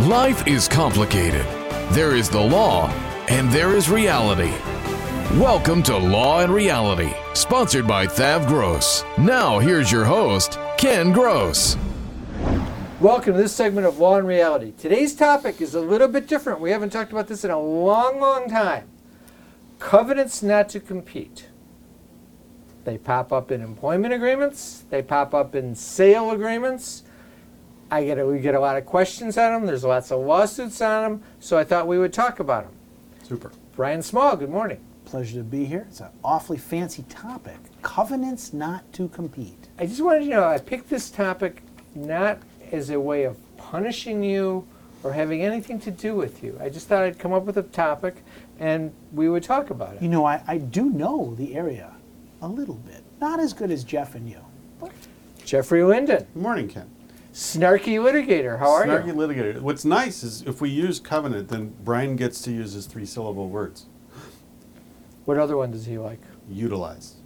Life is complicated. There is the law and there is reality. Welcome to Law and Reality, sponsored by Thav Gross. Now, here's your host, Ken Gross. Welcome to this segment of Law and Reality. Today's topic is a little bit different. We haven't talked about this in a long, long time. Covenants not to compete. They pop up in employment agreements, they pop up in sale agreements. I get a, we get a lot of questions on them. There's lots of lawsuits on them, so I thought we would talk about them. Super. Brian Small, good morning. Pleasure to be here. It's an awfully fancy topic. Covenants not to compete. I just wanted to know I picked this topic not as a way of punishing you or having anything to do with you. I just thought I'd come up with a topic and we would talk about it. You know, I, I do know the area a little bit. Not as good as Jeff and you. Jeffrey Linden, Good morning, Ken. Snarky litigator. How are Snarky you? Snarky Litigator. What's nice is if we use covenant, then Brian gets to use his three syllable words. What other one does he like? Utilize.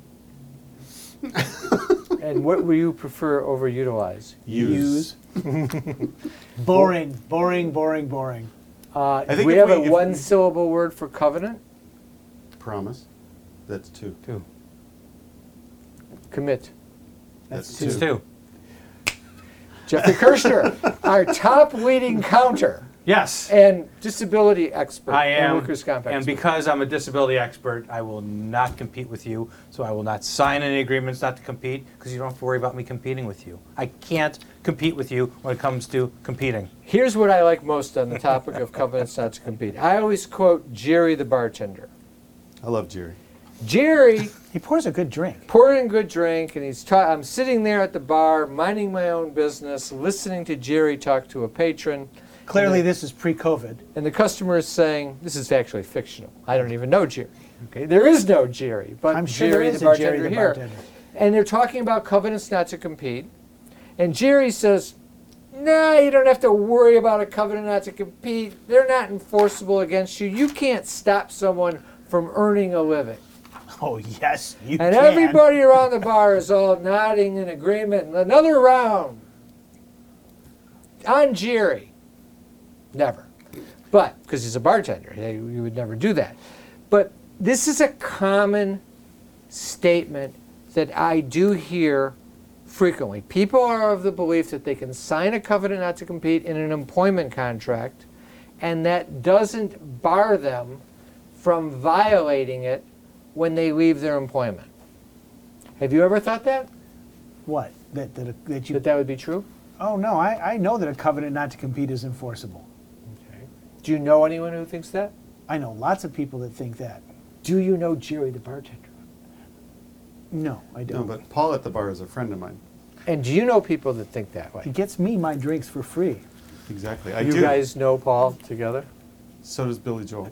And what will you prefer over utilize? Use. boring, boring, boring, boring. Uh, I think we have we- a one we- syllable word for covenant. Promise. That's two. Two. Commit. That's, That's two. two. Two. Jeffrey Kirschner, our top leading counter Yes, and disability expert I and am. workers' comp And expert. because I'm a disability expert, I will not compete with you. So I will not sign any agreements not to compete because you don't have to worry about me competing with you. I can't compete with you when it comes to competing. Here's what I like most on the topic of covenants not to compete. I always quote Jerry the bartender. I love Jerry. Jerry He pours a good drink. pouring a good drink, and he's. Ta- I'm sitting there at the bar, minding my own business, listening to Jerry talk to a patron, Clearly, this is pre-COVID. and the customer is saying, "This is actually fictional. I don't even know Jerry. Okay, there is no Jerry, but I'm sure Jerry there is the a Jerry bartender the here." bartender. And they're talking about covenants not to compete, and Jerry says. Nah, you don't have to worry about a covenant not to compete. They're not enforceable against you. You can't stop someone from earning a living. Oh yes, you And can. everybody around the bar is all nodding in agreement. Another round. On Jerry. Never. But, because he's a bartender, you would never do that. But this is a common statement that I do hear frequently. People are of the belief that they can sign a covenant not to compete in an employment contract, and that doesn't bar them from violating it when they leave their employment. Have you ever thought that? What? That that, that you? That that would be true? oh no, I, I know that a covenant not to compete is enforceable. Do you know anyone who thinks that? I know lots of people that think that. Do you know Jerry the bartender? No, I No, don't. but Paul at the bar is a friend of mine. And do you know people that think that way? he gets me my drinks for free. Exactly. I you do. guys know Paul together? So does Billy Joel.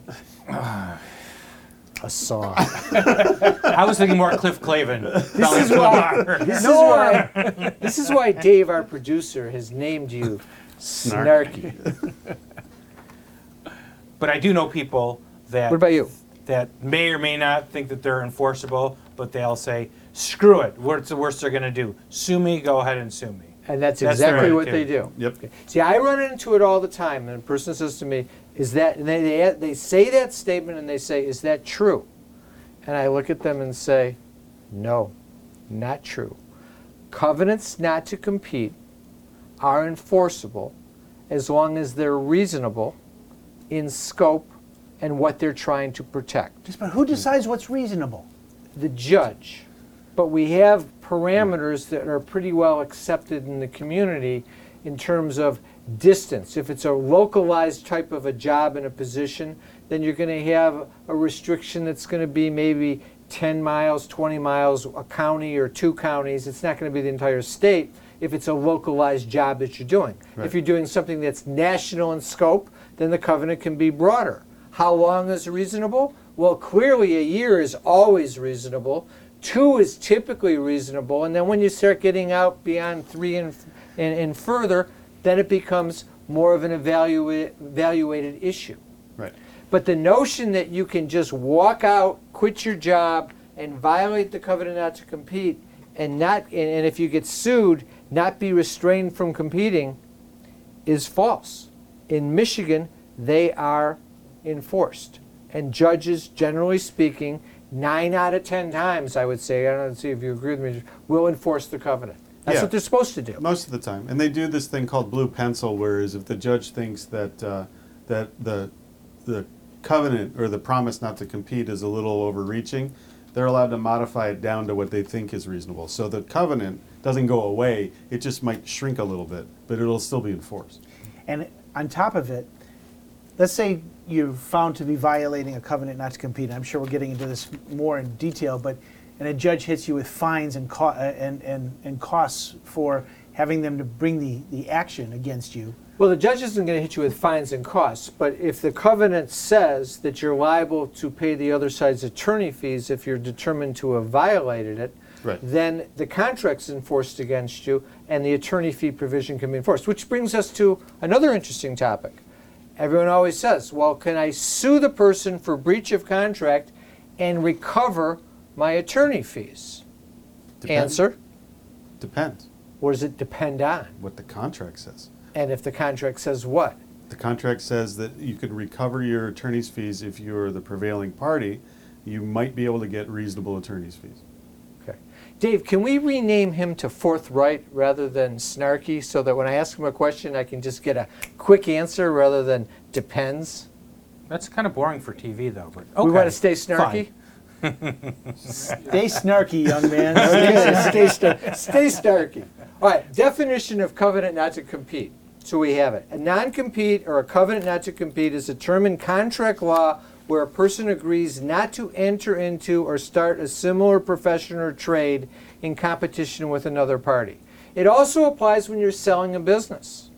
A song. I was thinking more Cliff Clavin. This is why- This is why. This is why Dave, our producer, has named you Snarky. But I do know people that What about you? that may or may not think that they're enforceable, but they'll say, "Screw it! What's the worst they're going to do? Sue me. Go ahead and sue me." And that's That's exactly what they do. Yep. See, I run into it all the time, and a person says to me, "Is that?" And they, they they say that statement, and they say, "Is that true?" And I look at them and say, "No, not true. Covenants not to compete are enforceable as long as they're reasonable in scope and what they're trying to protect." But who decides what's reasonable? the judge. But we have parameters hmm. that are pretty well accepted in the community in terms of distance. If it's a localized type of a job and a position, then you're going to have a restriction that's going to be maybe 10 miles, 20 miles, a county or two counties. It's not going to be the entire state. if it's a localized job that you're doing. Right. If you're doing something that's national in scope, then the covenant can be broader. How long is reasonable? Well, clearly a year is always reasonable. Two is typically reasonable, and then when you start getting out beyond three and, and, and further, then it becomes more of an evaluate, evaluated issue. Right. But the notion that you can just walk out, quit your job, and violate the covenant not to compete, and not, and, and if you get sued, not be restrained from competing, is false. In Michigan, they are enforced, and judges, generally speaking, nine out of ten times, I would say, I don't see if you agree with me, will enforce the covenant. That's Yeah. what they're supposed to do. Most of the time, and they do this thing called blue pencil, whereas if the judge thinks that uh, that the the covenant or the promise not to compete is a little overreaching, they're allowed to modify it down to what they think is reasonable. So the covenant doesn't go away; it just might shrink a little bit, but it'll still be enforced. And on top of it, let's say you're found to be violating a covenant not to compete. I'm sure we're getting into this more in detail, but and a judge hits you with fines and co- uh, and, and and costs for having them to bring the, the action against you. Well, the judge isn't going to hit you with fines and costs, but if the covenant says that you're liable to pay the other side's attorney fees if you're determined to have violated it, Right. then the contract's enforced against you and the attorney fee provision can be enforced. Which brings us to another interesting topic. Everyone always says, well, can I sue the person for breach of contract and recover my attorney fees? Depends. Answer, Depends or does it depend on? what the contract says. And if the contract says what? The contract says that you could recover your attorney's fees if you're the prevailing party. You might be able to get reasonable attorney's fees. Okay. Dave, can we rename him to forthright rather than snarky so that when I ask him a question, I can just get a quick answer rather than depends? That's kind of boring for TV, though. But We want okay, to stay snarky? Stay snarky, young man. Okay, stay, star- stay snarky. All right, definition of covenant not to compete. So we have it. A non compete or a covenant not to compete is a term in contract law where a person agrees not to enter into or start a similar profession or trade in competition with another party. It also applies when you're selling a business.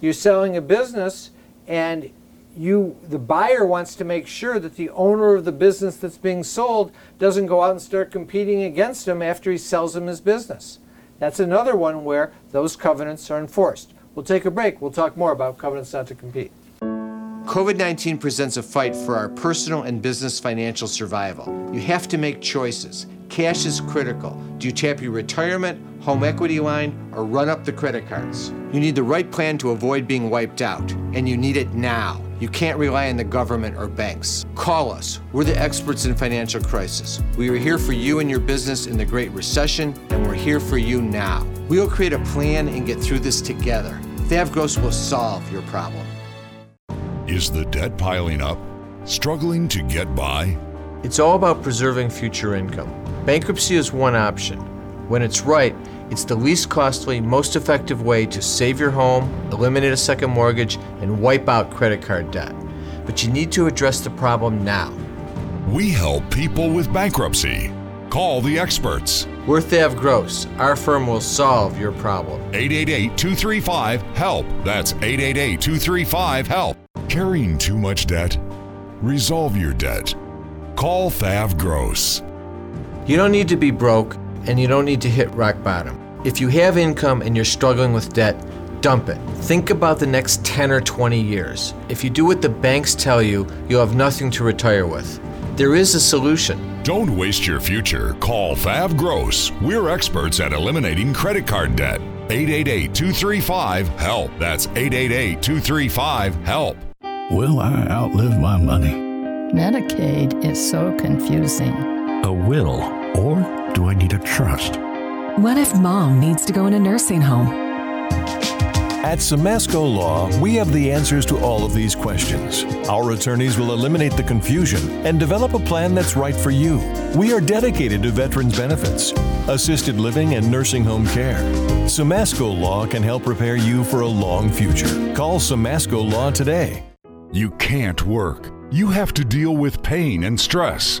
You're selling a business and you the buyer wants to make sure that the owner of the business that's being sold doesn't go out and start competing against him after he sells him his business. That's another one where those covenants are enforced. We'll take a break. We'll talk more about covenants not to compete. COVID 19 presents a fight for our personal and business financial survival. You have to make choices. Cash is critical. Do you tap your retirement, home equity line, or run up the credit cards? You need the right plan to avoid being wiped out, and you need it now. You can't rely on the government or banks. Call us. We're the experts in financial crisis. We are here for you and your business in the Great Recession, and we're here for you now. We'll create a plan and get through this together. Thavgross will solve your problem. Is the debt piling up? Struggling to get by? It's all about preserving future income. Bankruptcy is one option. When it's right, it's the least costly, most effective way to save your home, eliminate a second mortgage, and wipe out credit card debt. But you need to address the problem now. We help people with bankruptcy. Call the experts. We're Thav Gross. Our firm will solve your problem. 888 235 HELP. That's 888 235 HELP. Carrying too much debt? Resolve your debt. Call Thav Gross. You don't need to be broke, and you don't need to hit rock bottom. If you have income and you're struggling with debt, dump it. Think about the next 10 or 20 years. If you do what the banks tell you, you'll have nothing to retire with. There is a solution. Don't waste your future. Call Thav Gross. We're experts at eliminating credit card debt. 888 235 HELP. That's 888 235 HELP. Will I outlive my money? Medicaid is so confusing. A will, or do I need a trust? What if mom needs to go in a nursing home? At Samasco Law, we have the answers to all of these questions. Our attorneys will eliminate the confusion and develop a plan that's right for you. We are dedicated to veterans benefits, assisted living, and nursing home care. Samasco Law can help prepare you for a long future. Call Samasco Law today. You can't work. You have to deal with pain and stress.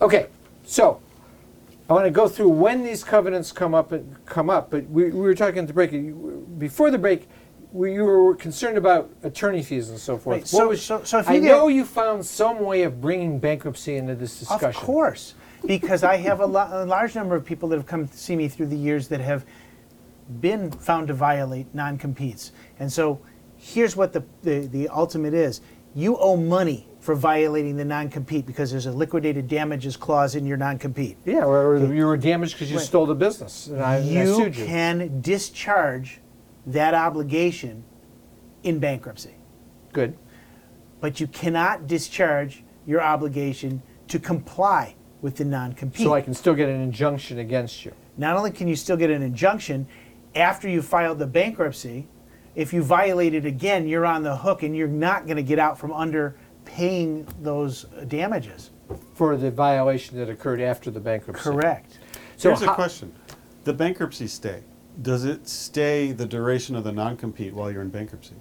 Okay, so I want to go through when these covenants come up and come up. But we, we were talking at the break. Before the break, we, you were concerned about attorney fees and so forth. Right, so- so- so if you I get- know you found some way of bringing bankruptcy into this discussion. Of course, because I have a, lo- a large number of people that have come to see me through the years that have been found to violate non-competes. And so here's what the, the, the ultimate is. You owe money for violating the non-compete because there's a liquidated damages clause in your non-compete. Yeah, or, or you were damaged because you Right. stole the business, and I, and I you sued you. can discharge that obligation in bankruptcy. Good. But you cannot discharge your obligation to comply with the non-compete. So I can still get an injunction against you. Not only can you still get an injunction, after you filed the bankruptcy, if you violate it again, you're on the hook and you're not going to get out from under paying those damages. for the violation that occurred after the bankruptcy. Correct. So Here's a question: The bankruptcy stay does it stay the duration of the non-compete while you're in bankruptcy?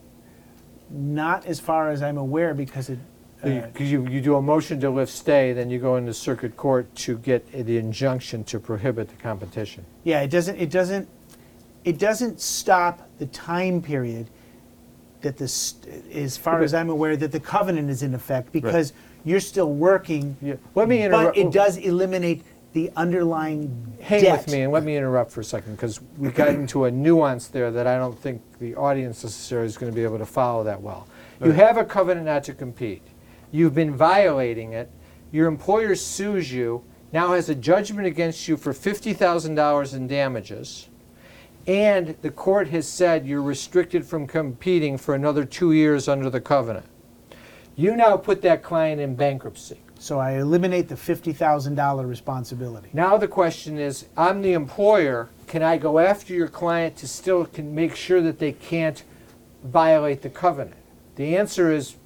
Not as far as I'm aware because it. uh, Because you, you do a motion to lift stay, then you go into circuit court to get the injunction to prohibit the competition. Yeah, it doesn't. It doesn't. It doesn't stop the time period that this, as far as I'm aware, that the covenant is in effect because you're still working. Let me interrupt- But it does eliminate the underlying Hang debt. with me and let me interrupt for a second because we got into a nuance there that I don't think the audience necessarily is going to be able to follow that well. You have a covenant not to compete. You've been violating it. Your employer sues you, now has a judgment against you for $50,000 in damages. And the court has said you're restricted from competing for another two years under the covenant. You now put that client in bankruptcy. So I eliminate the fifty thousand dollar responsibility. Now the question is, I'm the employer, can I go after your client to still can make sure that they can't violate the covenant? The answer is, first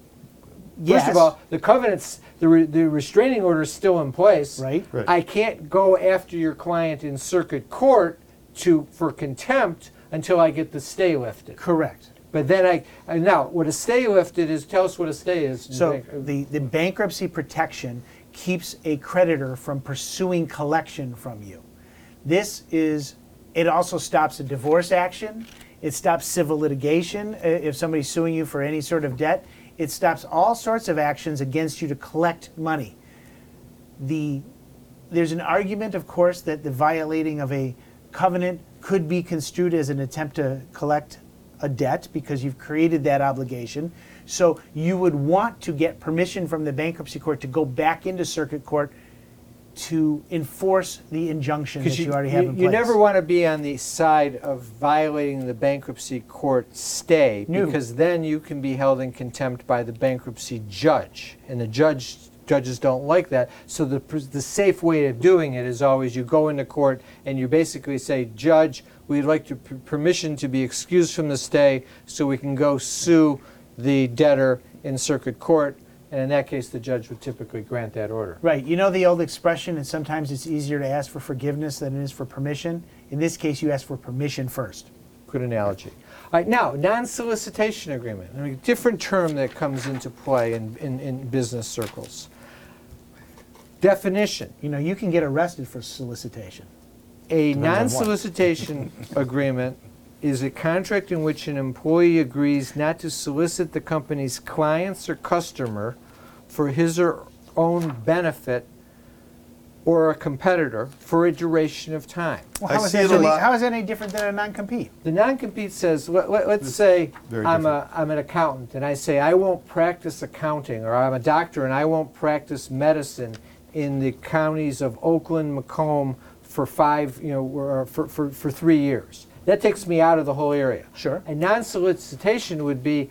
Yes. of all, the covenant's, the, re, the restraining order is still in place. Right. Right. I can't go after your client in circuit court to, for contempt until I get the stay lifted. Correct. But then I, and now, what a stay lifted is, tell us what a stay is. So the, the bankruptcy protection keeps a creditor from pursuing collection from you. This is, it also stops a divorce action. It stops civil litigation if somebody's suing you for any sort of debt. It stops all sorts of actions against you to collect money. The, there's an argument, of course, that the violating of a covenant could be construed as an attempt to collect a debt because you've created that obligation. So you would want to get permission from the bankruptcy court to go back into circuit court to enforce the injunction that you, already have in place. You never want to be on the side of violating the bankruptcy court stay No. because then you can be held in contempt by the bankruptcy judge, and the judge judges don't like that. So the the safe way of doing it is always you go into court and you basically say, Judge, we'd like to p- permission to be excused from the stay so we can go sue the debtor in circuit court. And in that case, the judge would typically grant that order. Right. You know the old expression, and sometimes it's easier to ask for forgiveness than it is for permission. In this case, you ask for permission first. Good analogy. All right, now, non-solicitation agreement, I mean, different term that comes into play in, in, in business circles. Definition. You know, you can get arrested for solicitation. A Depends on what. non-solicitation agreement is a contract in which an employee agrees not to solicit the company's clients or customer for his or her own benefit or a competitor for a duration of time. Well, how, is that any, how is that any different than a non-compete? The non-compete says, let, let, us say very I'm, a, I'm an accountant and I say I won't practice accounting, or I'm a doctor and I won't practice medicine in the counties of Oakland, Macomb for five, you know, or uh, for, for, for three years. That takes me out of the whole area. Sure. A non-solicitation would be,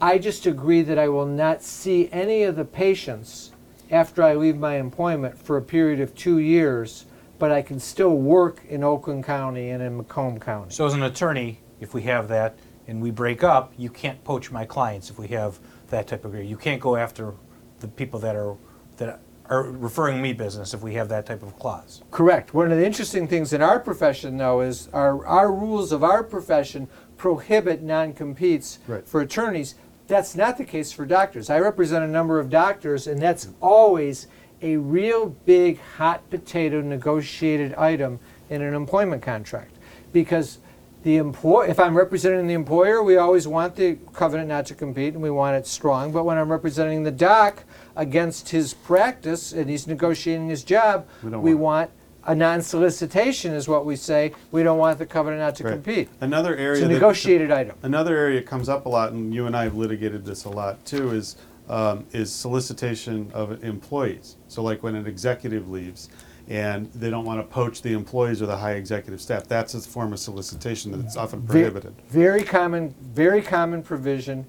I just agree that I will not see any of the patients after I leave my employment for a period of two years, but I can still work in Oakland County and in Macomb County. So as an attorney, if we have that and we break up, you can't poach my clients if we have that type of agreement. You can't go after the people that are that are referring me business if we have that type of clause. Correct. One of the interesting things in our profession, though, is our, our rules of our profession prohibit non-competes Right. for attorneys. That's not the case for doctors. I represent a number of doctors, and that's always a real big hot potato negotiated item in an employment contract. Because the employ if I'm representing the employer, we always want the covenant not to compete and we want it strong. But when I'm representing the doc against his practice and he's negotiating his job, We don't we want want a non-solicitation is what we say. We don't want the covenant not to Right. compete. Another area It's a that- negotiated item. Another area that comes up a lot, and you and I have litigated this a lot too, is um, is solicitation of employees. So like when an executive leaves and they don't want to poach the employees or the high executive staff, that's a form of solicitation that's often prohibited. Very common, very common provision,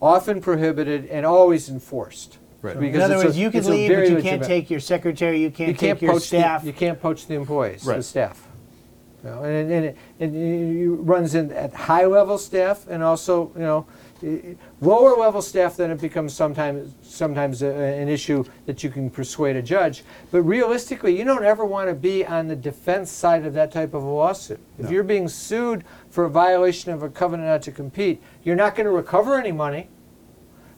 often prohibited and always enforced. Right. Because In other it's words, a- you can it's a leave, very but you can't legitimate- take your secretary, you can't, you can't take your poach staff. The, you can't poach the employees, the Right. staff. You know, and, and, it, and it runs in at high level staff and also you know i- Uh, lower level staff. Then it becomes sometimes sometimes a, an issue that you can persuade a judge. But realistically, you don't ever want to be on the defense side of that type of a lawsuit. If you're being sued for a violation of a covenant not to compete, you're not going to recover any money.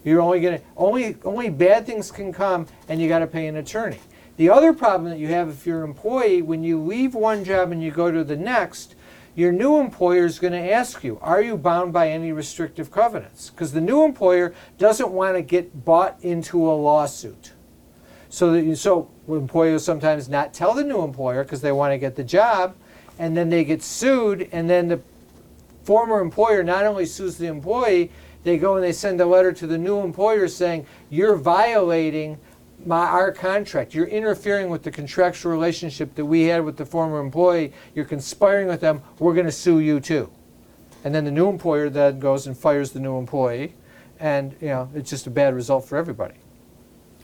You're only going to only only bad things can come, and you got to pay an attorney. The other problem that you have if you're an employee, when you leave one job and you go to the next, your new employer is going to ask you, are you bound by any restrictive covenants? Because the new employer doesn't want to get bought into a lawsuit. So, that you, so employers sometimes not tell the new employer because they want to get the job, and then they get sued, and then the former employer not only sues the employee, they go and they send a letter to the new employer saying, you're violating my, our contract. You're interfering with the contractual relationship that we had with the former employee. You're conspiring with them. We're going to sue you too. And then the new employer then goes and fires the new employee. And, you know, it's just a bad result for everybody.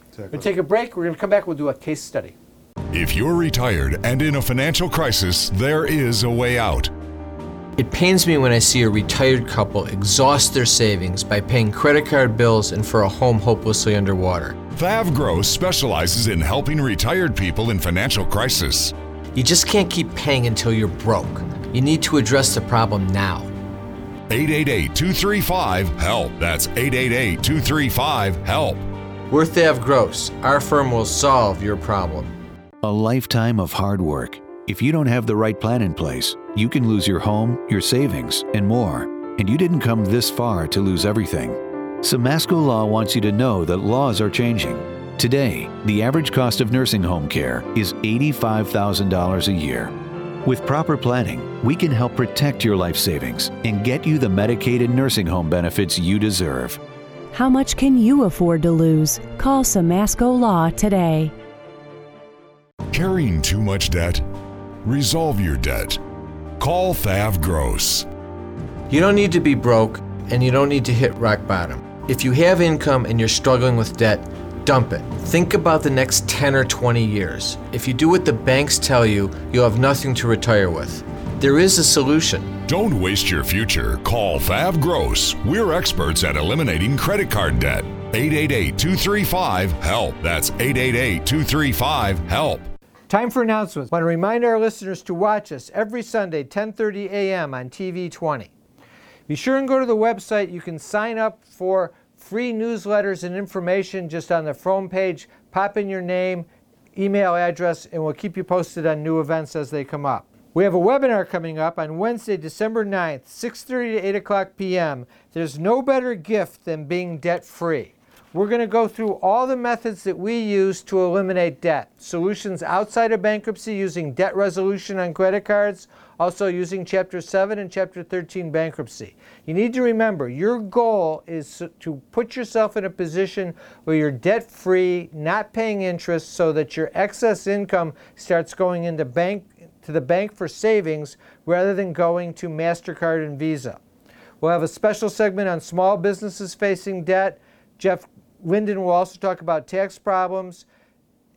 Exactly. We'll take a break. We're going to come back. We'll do a case study. If you're retired and in a financial crisis, there is a way out. It pains me when I see a retired couple exhaust their savings by paying credit card bills and for a home hopelessly underwater. Thav Gross specializes in helping retired people in financial crisis. You just can't keep paying until you're broke. You need to address the problem now. 888 235 HELP. That's 888 235 HELP. We're Thav Gross. Our firm will solve your problem. A lifetime of hard work. If you don't have the right plan in place, you can lose your home, your savings, and more. And you didn't come this far to lose everything. Samasco Law wants you to know that laws are changing. Today, the average cost of nursing home care is $85,000 a year. With proper planning, we can help protect your life savings and get you the Medicaid and nursing home benefits you deserve. How much can you afford to lose? Call Samasco Law today. Carrying too much debt? Resolve your debt. Call Thav Gross. You don't need to be broke and you don't need to hit rock bottom. If you have income and you're struggling with debt, dump it. Think about the next 10 or 20 years. If you do what the banks tell you, you'll have nothing to retire with. There is a solution. Don't waste your future. Call Thav Gross. We're experts at eliminating credit card debt. 888 235 HELP. That's 888 235 HELP. Time for announcements. I want to remind our listeners to watch us every Sunday, 10:30 a.m. on TV 20. Be sure and go to the website. You can sign up for free newsletters and information just on the front page. Pop in your name, email address, and we'll keep you posted on new events as they come up. We have a webinar coming up on Wednesday, December 9th, 6:30 to 8 o'clock p.m. There's no better gift than being debt-free. We're going to go through all the methods that we use to eliminate debt. Solutions outside of bankruptcy using debt resolution on credit cards, also using Chapter 7 and Chapter 13 bankruptcy. You need to remember your goal is to put yourself in a position where you're debt free, not paying interest, so that your excess income starts going into bank to the bank for savings rather than going to MasterCard and Visa. We'll have a special segment on small businesses facing debt. Jeff Linden will also talk about tax problems.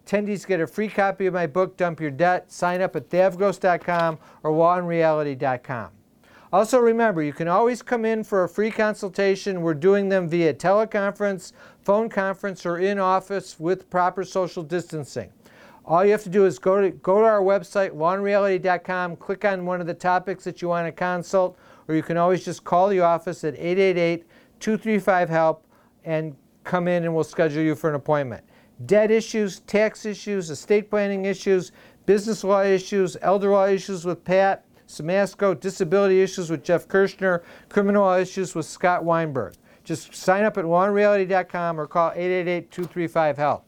Attendees get a free copy of my book, Dump Your Debt. Sign up at thavgross.com or lawandreality.com. Also, remember, you can always come in for a free consultation. We're doing them via teleconference, phone conference, or in office with proper social distancing. All you have to do is go to, go to our website, lawandreality.com, click on one of the topics that you want to consult, or you can always just call the office at 888 235 HELP and come in and we'll schedule you for an appointment. Debt issues, tax issues, estate planning issues, business law issues, elder law issues with Pat Samasco, disability issues with Jeff Kirschner, criminal law issues with Scott Weinberg. Just sign up at lawandreality.com or call 888-235-HELP.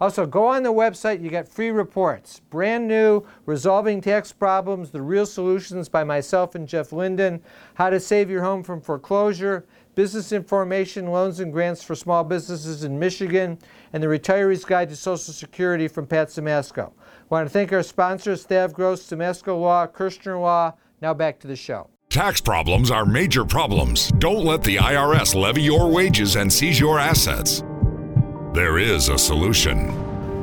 Also, go on the website, you get free reports. Brand new, Resolving Tax Problems, The Real Solutions by myself and Jeff Linden, How to Save Your Home from Foreclosure, Business Information, Loans and Grants for Small Businesses in Michigan, and the Retiree's Guide to Social Security from Pat Samasco. I want to thank our sponsors, Thav Gross, Samasco Law, Kirshner Law. Now back to the show. Tax problems are major problems. Don't let the IRS levy your wages and seize your assets. There is a solution.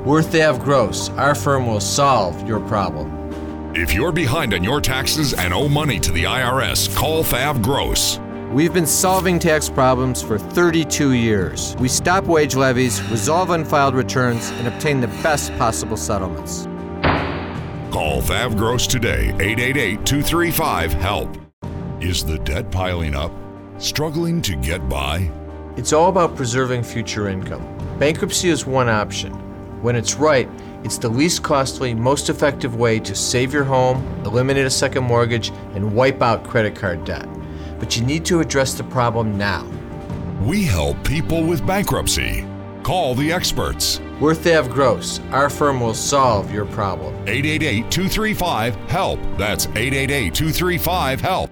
We're Thav Gross. Our firm will solve your problem. If you're behind on your taxes and owe money to the IRS, call Thav Gross. We've been solving tax problems for 32 years. We stop wage levies, resolve unfiled returns, and obtain the best possible settlements. Call Thav Gross today, 888 235 HELP. Is the debt piling up? Struggling to get by? It's all about preserving future income. Bankruptcy is one option. When it's right, it's the least costly, most effective way to save your home, eliminate a second mortgage, and wipe out credit card debt. But you need to address the problem now. We help people with bankruptcy. Call the experts. We're Thav Gross. Our firm will solve your problem. 888 235 HELP. That's 888 235 HELP.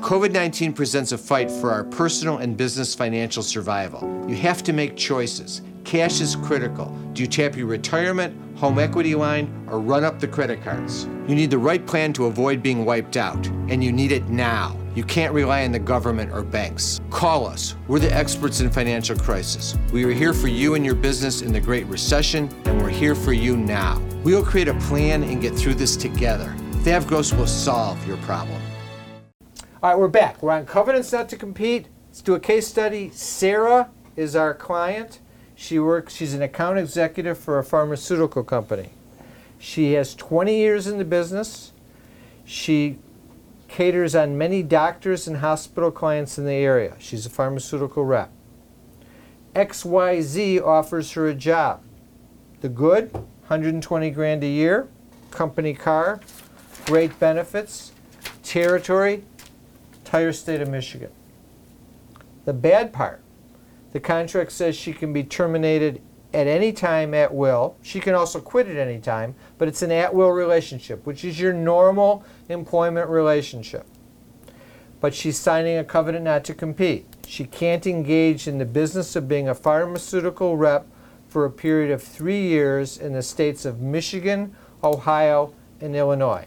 COVID 19 presents a fight for our personal and business financial survival. You have to make choices. Cash is critical. Do you tap your retirement, home equity line, or run up the credit cards? You need the right plan to avoid being wiped out, and you need it now. You can't rely on the government or banks. Call us. We're the experts in financial crisis. We were here for you and your business in the Great Recession, and we're here for you now. We will create a plan and get through this together. Thav Gross will solve your problem. All right, we're back. We're on covenants not to compete. Let's do a case study. Sarah is our client. She works. She's an account executive for a pharmaceutical company. She has 20 years in the business. She caters on many doctors and hospital clients in the area. She's a pharmaceutical rep. XYZ offers her a job. The good, 120 grand a year, company car, great benefits, territory, entire state of Michigan. The bad part, the contract says she can be terminated at any time at will. She can also quit at any time, but it's an at will relationship, which is your normal employment relationship. But she's signing a covenant not to compete. She can't engage in the business of being a pharmaceutical rep for a period of three years in the states of Michigan, Ohio, and Illinois.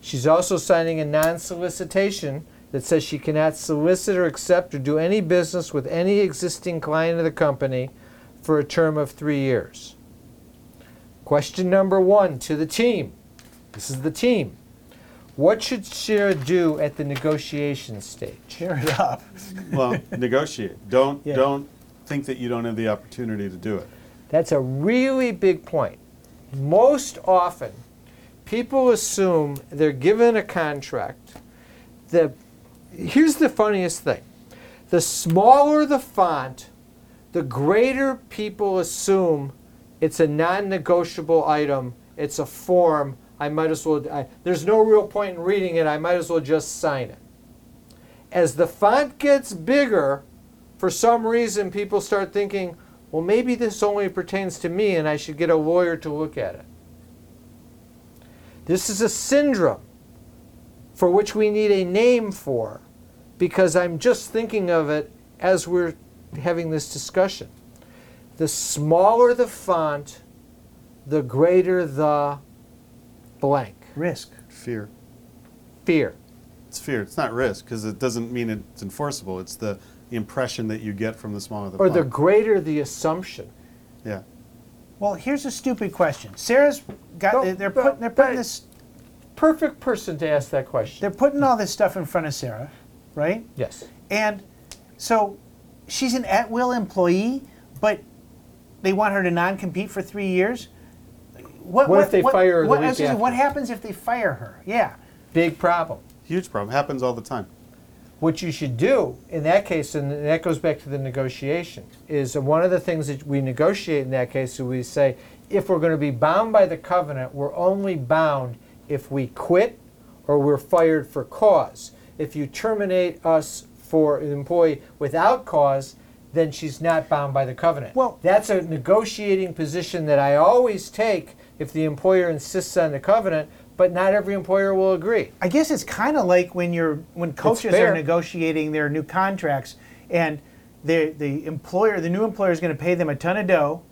She's also signing a non solicitation that says she cannot solicit or accept or do any business with any existing client of the company for a term of three years. Question number one to the team. This is the team. What should Sarah do at the negotiation stage? Tear it up. well, negotiate. Don't Yeah. don't think that you don't have the opportunity to do it. That's a really big point. Most often, people assume they're given a contract. The, here's the funniest thing the smaller the font, the greater people assume it's a non negotiable item, it's a form. I might as well, I, there's no real point in reading it, I might as well just sign it. As the font gets bigger, for some reason people start thinking, well, maybe this only pertains to me and I should get a lawyer to look at it. This is a syndrome for which we need a name for because I'm just thinking of it as we're having this discussion. The smaller the font, the greater the blank. Risk. Fear. Fear. It's fear. It's not risk because it doesn't mean it's enforceable. It's the, the impression that you get from the smaller the Or the greater the assumption. yeah. Well, here's a stupid question. Sarah's got. No, they're, they're putting. They're putting this. Perfect person to ask that question. They're putting all this stuff in front of Sarah, right? Yes. And so she's an at will employee, but they want her to non compete for three years. What, What if they fire her the what, week I was gonna say, what happens if they fire her? Yeah. Big problem. Huge problem. Happens all the time. What you should do in that case, and that goes back to the negotiation, is one of the things that we negotiate in that case is we say, if we're going to be bound by the covenant, we're only bound if we quit or we're fired for cause. If you terminate us for an employee without cause, then she's not bound by the covenant. Well- that's a negotiating position that I always take if the employer insists on the covenant, but not every employer will agree. I guess it's kind of like when you're when coaches are negotiating their new contracts and the the employer the new employer is going to pay them a ton of dough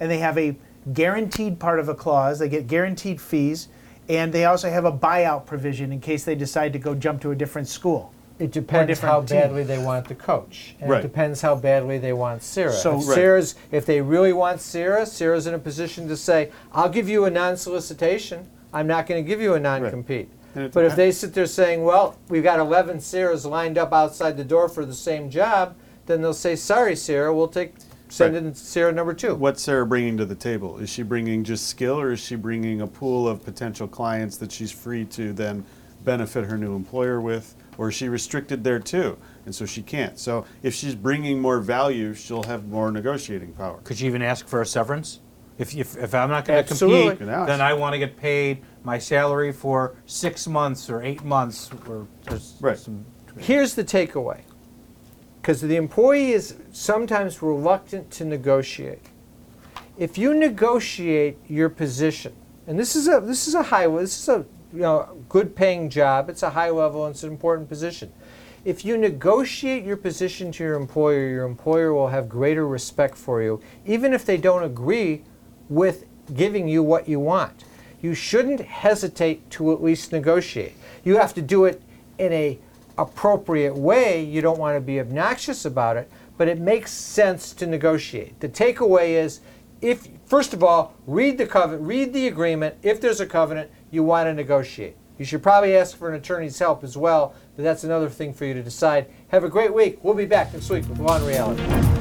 and they have a guaranteed part of a clause they get guaranteed fees and they also have a buyout provision in case they decide to go jump to a different school. It depends different how team. badly they want the coach, and Right. it depends how badly they want Sarah. So- if Right. Sarah's, if they really want Sarah, Sarah's in a position to say, "I'll give you a non-solicitation. I'm not going to give you a non-compete." And it But if depen- they sit there saying, "Well, we've got 11 Sarahs lined up outside the door for the same job," then they'll say, "Sorry, Sarah, we'll take send Right. in Sarah number two. What's Sarah bringing to the table? Is she bringing just skill or is she bringing a pool of potential clients that she's free to then benefit her new employer with? Or is she restricted there too? And so she can't. So if she's bringing more value, she'll have more negotiating power. Could she even ask for a severance? If, if, if I'm not going to compete, Good then I want to get paid my salary for six months or eight months or there's Right. some. Here's the takeaway. Because the employee is sometimes reluctant to negotiate. If you negotiate your position, and this is a this is a high this is a you know good paying job, it's a high level, and it's an important position. If you negotiate your position to your employer, your employer will have greater respect for you, even if they don't agree with giving you what you want. You shouldn't hesitate to at least negotiate. You have to do it in a appropriate way. You don't want to be obnoxious about it, but it makes sense to negotiate. The takeaway is if first of all, read the covenant, read the agreement. If there's a covenant, you want to negotiate. You should probably ask for an attorney's help as well, but that's another thing for you to decide. Have a great week. We'll be back next week with Law and Reality.